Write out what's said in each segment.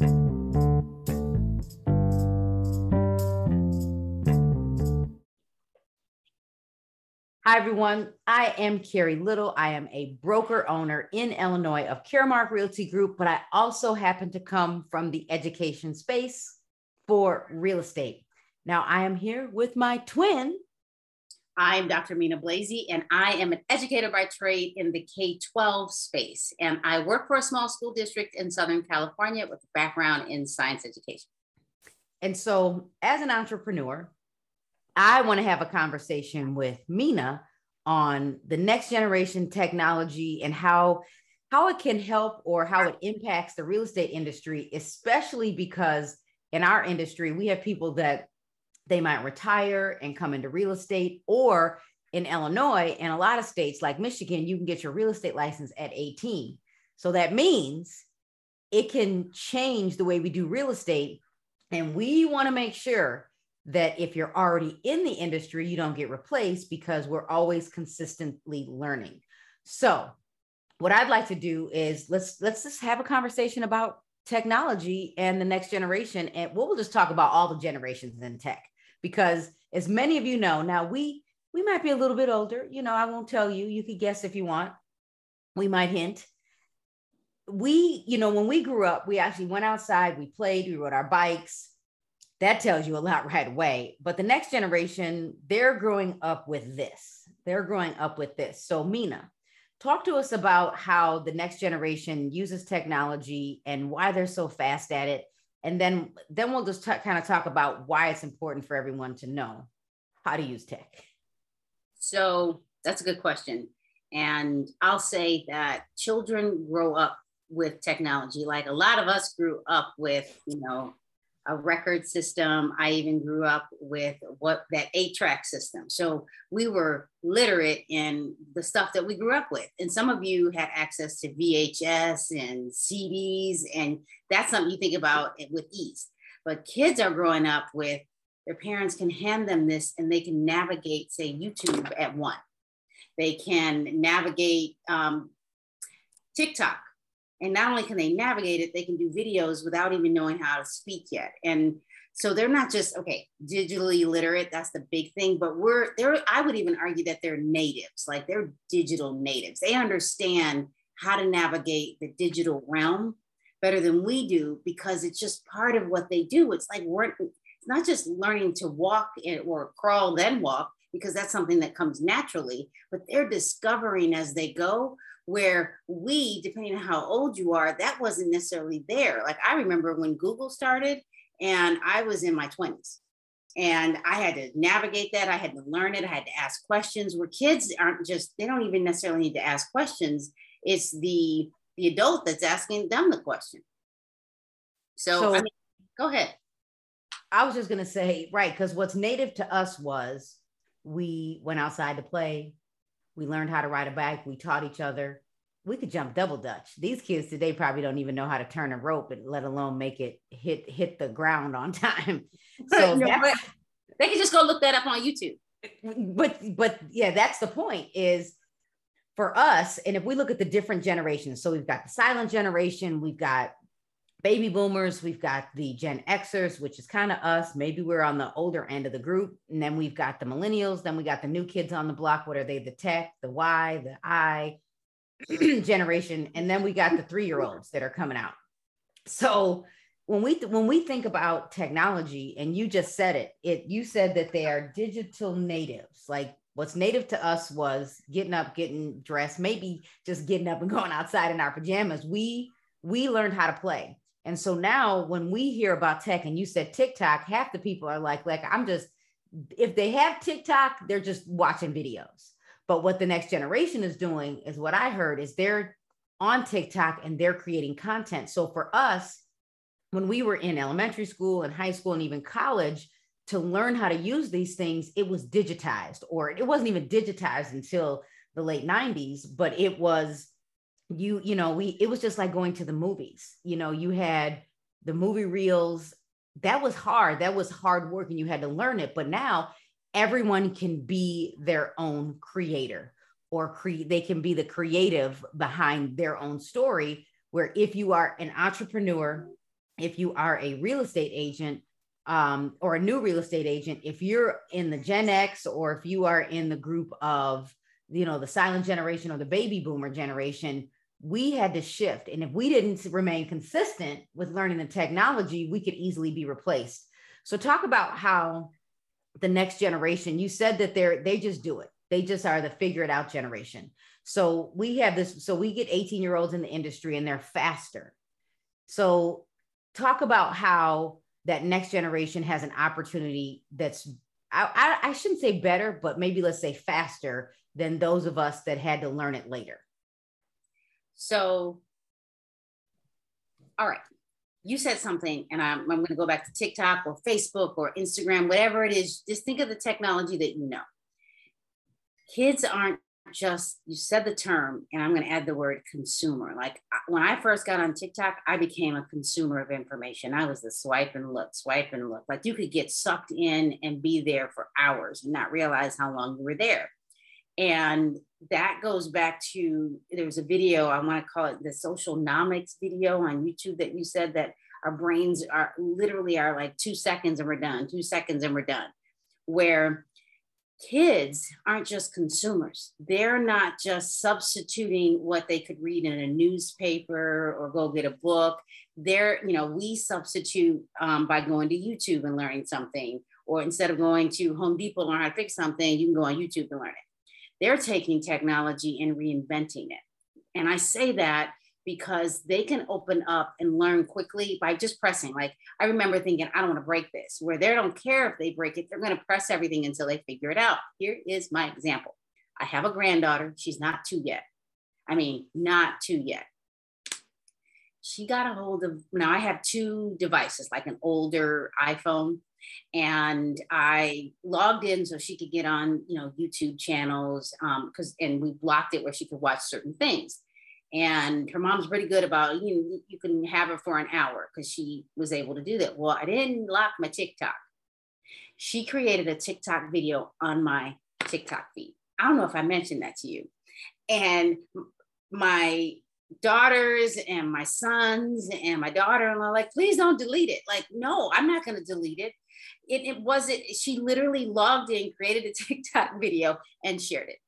Hi, everyone. I am Carrie Little. I am a broker owner in Illinois of Caremark Realty Group, but I also happen to come from the education space for real estate. Now, I am here with my twin. I'm Dr. Mina Blasey, and I am an educator by trade in the K 12 space. And I work for a small school district in Southern California with a background in science education. And so, as an entrepreneur, I want to have a conversation with Mina on the next generation technology and how how it can help or how it impacts the real estate industry, especially because in our industry we have people that they might retire and come into real estate or in Illinois and a lot of states like Michigan, you can get your real estate license at 18. So that means it can change the way we do real estate. And we want to make sure that if you're already in the industry, you don't get replaced because we're always consistently learning. So, what I'd like to do is let's let's just have a conversation about technology and the next generation and we'll just talk about all the generations in tech because as many of you know now we we might be a little bit older you know i won't tell you you could guess if you want we might hint we you know when we grew up we actually went outside we played we rode our bikes that tells you a lot right away. But the next generation, they're growing up with this. They're growing up with this. So, Mina, talk to us about how the next generation uses technology and why they're so fast at it. And then, then we'll just t- kind of talk about why it's important for everyone to know how to use tech. So, that's a good question. And I'll say that children grow up with technology. Like a lot of us grew up with, you know, a record system. I even grew up with what that eight track system. So we were literate in the stuff that we grew up with. And some of you had access to VHS and CDs, and that's something you think about with ease. But kids are growing up with their parents can hand them this and they can navigate, say, YouTube at one. They can navigate um, TikTok and not only can they navigate it, they can do videos without even knowing how to speak yet. And so they're not just okay, digitally literate, that's the big thing, but we're there. I would even argue that they're natives, like they're digital natives. They understand how to navigate the digital realm better than we do because it's just part of what they do. It's like we're it's not just learning to walk or crawl, then walk, because that's something that comes naturally, but they're discovering as they go where we, depending on how old you are, that wasn't necessarily there. Like I remember when Google started and I was in my 20s and I had to navigate that. I had to learn it. I had to ask questions where kids aren't just, they don't even necessarily need to ask questions. It's the, the adult that's asking them the question. So, so I mean, go ahead. I was just going to say, right, because what's native to us was we went outside to play, we learned how to ride a bike. We taught each other. We could jump double dutch. These kids today probably don't even know how to turn a rope, and let alone make it hit hit the ground on time. So no, they can just go look that up on YouTube. But but yeah, that's the point. Is for us, and if we look at the different generations, so we've got the silent generation, we've got baby boomers, we've got the Gen Xers, which is kind of us. Maybe we're on the older end of the group. And then we've got the millennials. Then we got the new kids on the block. What are they? The tech, the Y, the I generation. And then we got the three year olds that are coming out. So when we when we think about technology, and you just said it, it you said that they are digital natives. Like what's native to us was getting up, getting dressed, maybe just getting up and going outside in our pajamas. We we learned how to play and so now when we hear about tech and you said TikTok, half the people are like, like, I'm just, if they have TikTok, they're just watching videos. But what the next generation is doing is what I heard is they're on TikTok and they're creating content. So for us, when we were in elementary school and high school and even college, to learn how to use these things, it was digitized, or it wasn't even digitized until the late 90s, but it was you you know we it was just like going to the movies you know you had the movie reels. That was hard that was hard work and you had to learn it but now everyone can be their own creator or create they can be the creative behind their own story where if you are an entrepreneur if you are a real estate agent um, or a new real estate agent, if you're in the Gen X or if you are in the group of, you know, the silent generation or the baby boomer generation, we had to shift. And if we didn't remain consistent with learning the technology, we could easily be replaced. So talk about how the next generation, you said that they're they just do it. They just are the figure it out generation. So we have this, so we get 18 year olds in the industry and they're faster. So talk about how that next generation has an opportunity that's I, I, I shouldn't say better, but maybe let's say faster than those of us that had to learn it later. So, all right, you said something, and I'm, I'm going to go back to TikTok or Facebook or Instagram, whatever it is. Just think of the technology that you know. Kids aren't just you said the term and i'm going to add the word consumer. Like when i first got on tiktok i became a consumer of information. I was the swipe and look swipe and look. Like you could get sucked in and be there for hours and not realize how long you were there and that goes back to there was a video i want to call it the Socialnomics video on youtube that you said that our brains are literally are like two seconds and we're done two seconds and we're done where kids aren't just consumers. They're not just substituting what they could read in a newspaper or go get a book. They're, you know, we substitute um, by going to YouTube and learning something, or instead of going to Home Depot learn how to fix something, you can go on YouTube and learn it. They're taking technology and reinventing it. And I say that because they can open up and learn quickly by just pressing. Like I remember thinking, I don't want to break this, where they don't care if they break it, they're going to press everything until they figure it out. Here is my example. I have a granddaughter. She's not two yet. I mean, not two yet. She got a hold of now I have two devices, like an older iPhone, and I logged in so she could get on, you know, YouTube channels, um, because and we blocked it where she could watch certain things. And her mom's pretty good about you know, you can have her for an hour because she was able to do that. Well i didn't lock my tiktok. She created a tiktok video on my tiktok feed. I don't know if i mentioned that to you. And my daughters and my sons and my daughter-in-law like please don't delete it like no i'm not going to delete it it, it wasn't she literally logged in created a tiktok video and shared it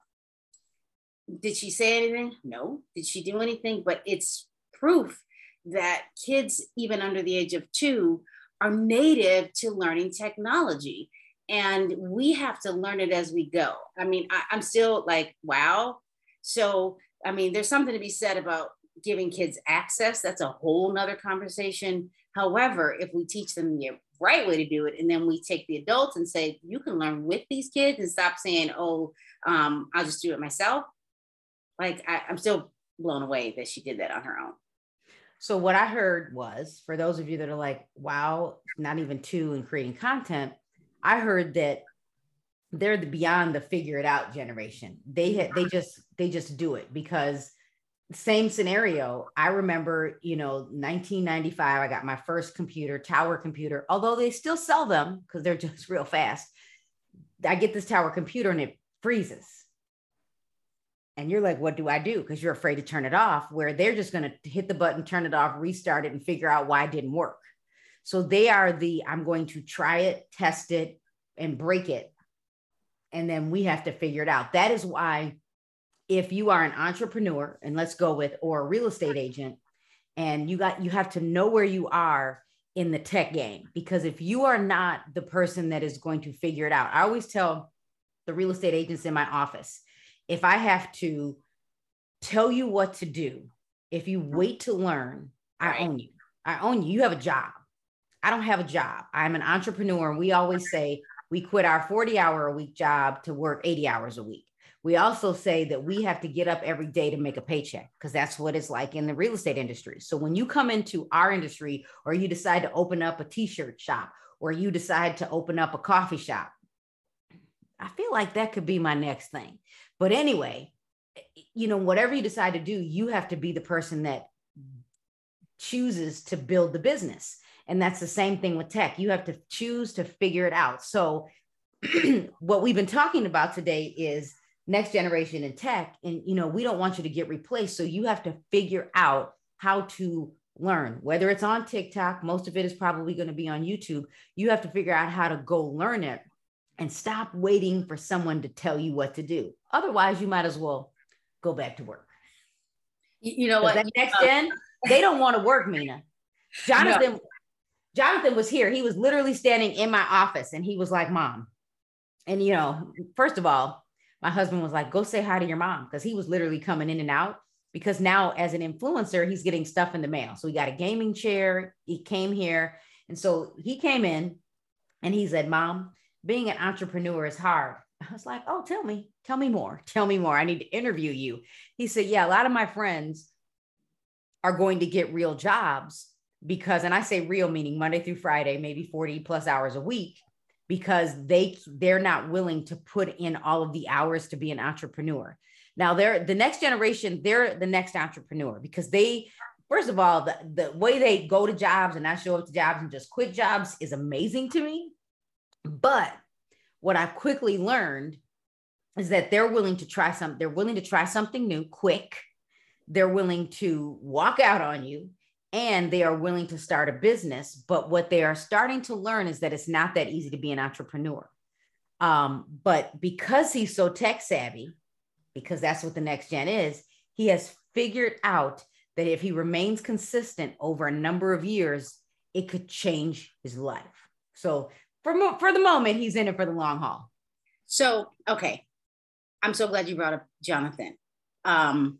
did she say anything? No. Did she do anything? But it's proof that kids, even under the age of two, are native to learning technology. And we have to learn it as we go. I mean, I, I'm still like, wow. So, I mean, there's something to be said about giving kids access. That's a whole nother conversation. However, if we teach them the right way to do it, and then we take the adults and say, you can learn with these kids and stop saying, oh, um, I'll just do it myself like I, I'm still blown away that she did that on her own. So what I heard was for those of you that are like, wow, not even two in creating content, I heard that they're the beyond the figure it out generation. They had they just they just do it because same scenario. I remember, you know, 1995, I got my first computer, tower computer, although they still sell them because they're just real fast. I get this tower computer and it freezes and you're like what do i do because you're afraid to turn it off where they're just going to hit the button turn it off restart it and figure out why it didn't work so they are the i'm going to try it test it and break it and then we have to figure it out that is why if you are an entrepreneur and let's go with or a real estate agent and you got you have to know where you are in the tech game because if you are not the person that is going to figure it out i always tell the real estate agents in my office if I have to tell you what to do, if you wait to learn, I own you. I own you. You have a job. I don't have a job. I'm an entrepreneur. And we always say we quit our 40 hour a week job to work 80 hours a week. We also say that we have to get up every day to make a paycheck because that's what it's like in the real estate industry. So when you come into our industry or you decide to open up a t shirt shop or you decide to open up a coffee shop, I feel like that could be my next thing. But anyway, you know, whatever you decide to do, you have to be the person that chooses to build the business. And that's the same thing with tech. You have to choose to figure it out. So, what we've been talking about today is next generation in tech. And, you know, we don't want you to get replaced. So, you have to figure out how to learn, whether it's on TikTok, most of it is probably going to be on YouTube. You have to figure out how to go learn it and stop waiting for someone to tell you what to do. Otherwise, you might as well go back to work. You, know what? That next uh, gen, they don't want to work, Mina. Jonathan, no. Jonathan was here. He was literally standing in my office and he was like, Mom. And you know, first of all, my husband was like, go say hi to your mom because he was literally coming in and out. Because now, as an influencer, he's getting stuff in the mail. So he got a gaming chair. He came here. And so he came in and he said, Mom, being an entrepreneur is hard. I was like, oh, tell me, tell me more, tell me more. I need to interview you. He said, yeah, a lot of my friends are going to get real jobs because, and I say real meaning Monday through Friday, maybe 40 plus hours a week because they they're not willing to put in all of the hours to be an entrepreneur. Now they're the next generation, they're the next entrepreneur because they first of all, the, the way they go to jobs and not show up to jobs and just quit jobs is amazing to me. But what I've quickly learned is that they're willing to try something, they're willing to try something new quick. They're willing to walk out on you and they are willing to start a business. But what they are starting to learn is that it's not that easy to be an entrepreneur. Um, but because he's so tech savvy, because that's what the next gen is, he has figured out that if he remains consistent over a number of years, it could change his life. So for mo- for the moment, he's in it for the long haul. So okay, I'm so glad you brought up Jonathan. Um,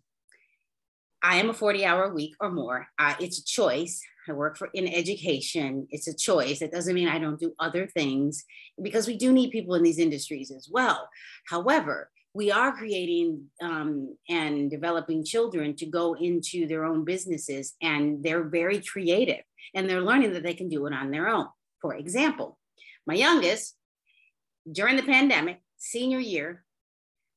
I am a 40 hour week or more. Uh, it's a choice. I work for in education. It's a choice. It doesn't mean I don't do other things because we do need people in these industries as well. However, we are creating um, and developing children to go into their own businesses, and they're very creative and they're learning that they can do it on their own. For example, my youngest, during the pandemic, senior year,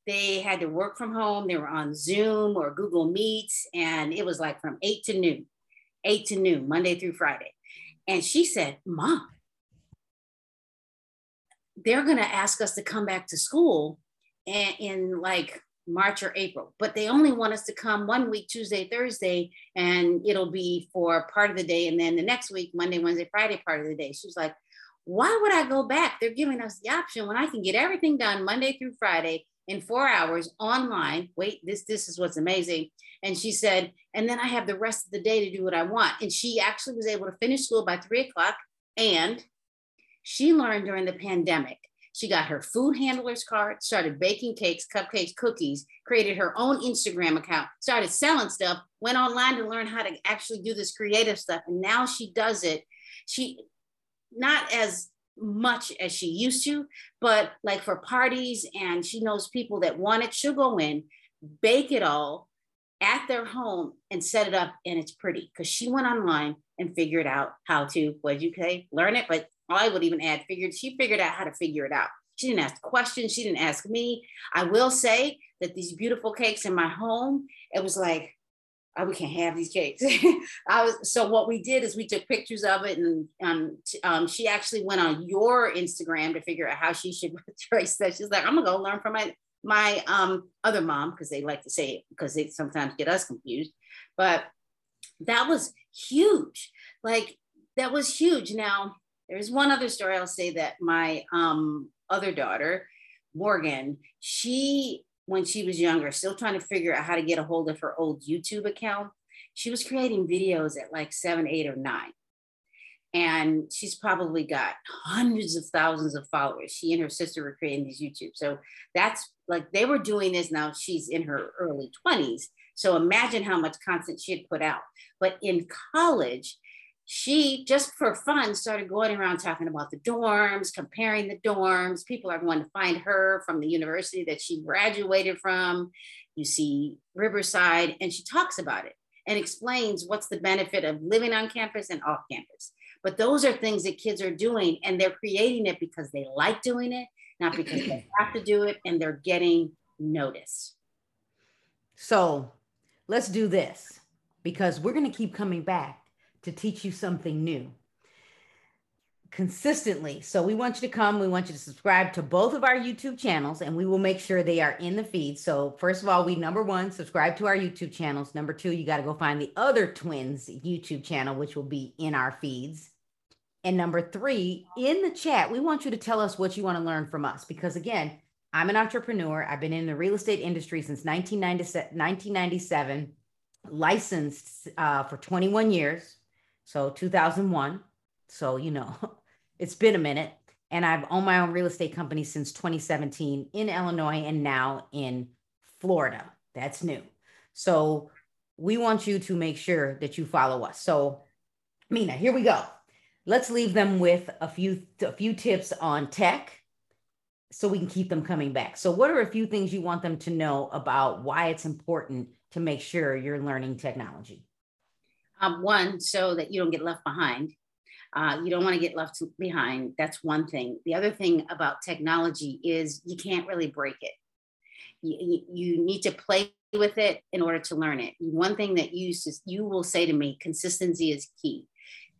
they had to work from home. They were on Zoom or Google Meets, and it was like from eight to noon, eight to noon, Monday through Friday. And she said, Mom, they're going to ask us to come back to school in, in like March or April, but they only want us to come one week, Tuesday, Thursday, and it'll be for part of the day. And then the next week, Monday, Wednesday, Friday, part of the day. She was like, why would I go back? They're giving us the option when I can get everything done Monday through Friday in four hours online. Wait, this this is what's amazing. And she said, and then I have the rest of the day to do what I want. And she actually was able to finish school by three o'clock. And she learned during the pandemic. She got her food handler's card, started baking cakes, cupcakes, cookies, created her own Instagram account, started selling stuff, went online to learn how to actually do this creative stuff. And now she does it. She not as much as she used to, but like for parties, and she knows people that want it, she'll go in, bake it all at their home and set it up, and it's pretty because she went online and figured out how to, what you say, learn it, but I would even add figured, she figured out how to figure it out. She didn't ask questions, she didn't ask me. I will say that these beautiful cakes in my home, it was like, oh, we can't have these cakes. I was so what we did is we took pictures of it, and um, um, she actually went on your Instagram to figure out how she should trace that. She's like, I'm gonna go learn from my my um, other mom because they like to say it because they sometimes get us confused. But that was huge. Like that was huge. Now there's one other story I'll say that my um, other daughter, Morgan, she when she was younger, still trying to figure out how to get a hold of her old YouTube account. She was creating videos at like seven, eight, or nine. And she's probably got hundreds of thousands of followers. She and her sister were creating these YouTube. So that's like they were doing this now. She's in her early 20s. So imagine how much content she had put out. But in college, she just for fun started going around talking about the dorms, comparing the dorms. People are going to find her from the university that she graduated from. UC Riverside, and she talks about it and explains what's the benefit of living on campus and off campus. But those are things that kids are doing, and they're creating it because they like doing it, not because they have to do it, and they're getting noticed. So let's do this because we're going to keep coming back to teach you something new. consistently. So we want you to come. We want you to subscribe to both of our YouTube channels and we will make sure they are in the feed. So first of all, we number one, subscribe to our YouTube channels. Number two, you got to go find the other twins YouTube channel, which will be in our feeds. And number three, in the chat, we want you to tell us what you want to learn from us. Because again, I'm an entrepreneur. I've been in the real estate industry since 1997, licensed uh, for 21 years. So 2001. So, you know, it's been a minute. And I've owned my own real estate company since 2017 in Illinois and now in Florida. That's new. So we want you to make sure that you follow us. So, Mina, here we go. Let's leave them with a few a few tips on tech so we can keep them coming back. So what are a few things you want them to know about why it's important to make sure you're learning technology? Um, one, so that you don't get left behind. Uh, you don't want to get left behind. That's one thing. The other thing about technology is you can't really break it. You, you need to play with it in order to learn it. One thing that you you will say to me, consistency is key.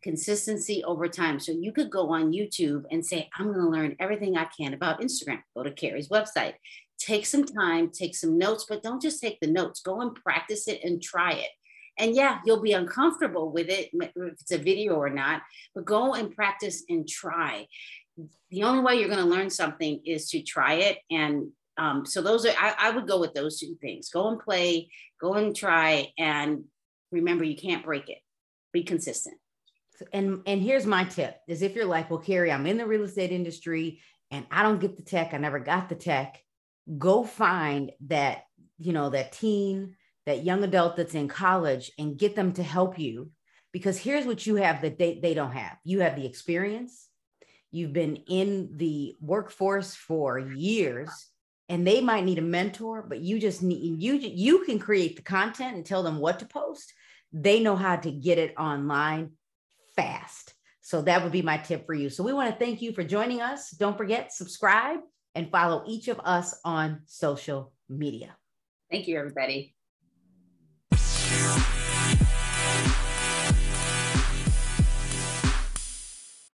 Consistency over time. So you could go on YouTube and say, I'm going to learn everything I can about Instagram. Go to Carrie's website. Take some time, take some notes, but don't just take the notes. Go and practice it and try it. And yeah, you'll be uncomfortable with it if it's a video or not, but go and practice and try. The only way you're going to learn something is to try it. And um, so those are, I, I would go with those two things go and play, go and try. And remember, you can't break it. Be consistent. And and here's my tip is if you're like, well, Carrie, I'm in the real estate industry and I don't get the tech, I never got the tech, go find that, you know, that teen that young adult that's in college and get them to help you. Because here's what you have that they, they don't have. You have the experience. You've been in the workforce for years and they might need a mentor but you just need you you can create the content and tell them what to post. They know how to get it online fast. So that would be my tip for you. So we want to thank you for joining us. Don't forget subscribe and follow each of us on social media. Thank you everybody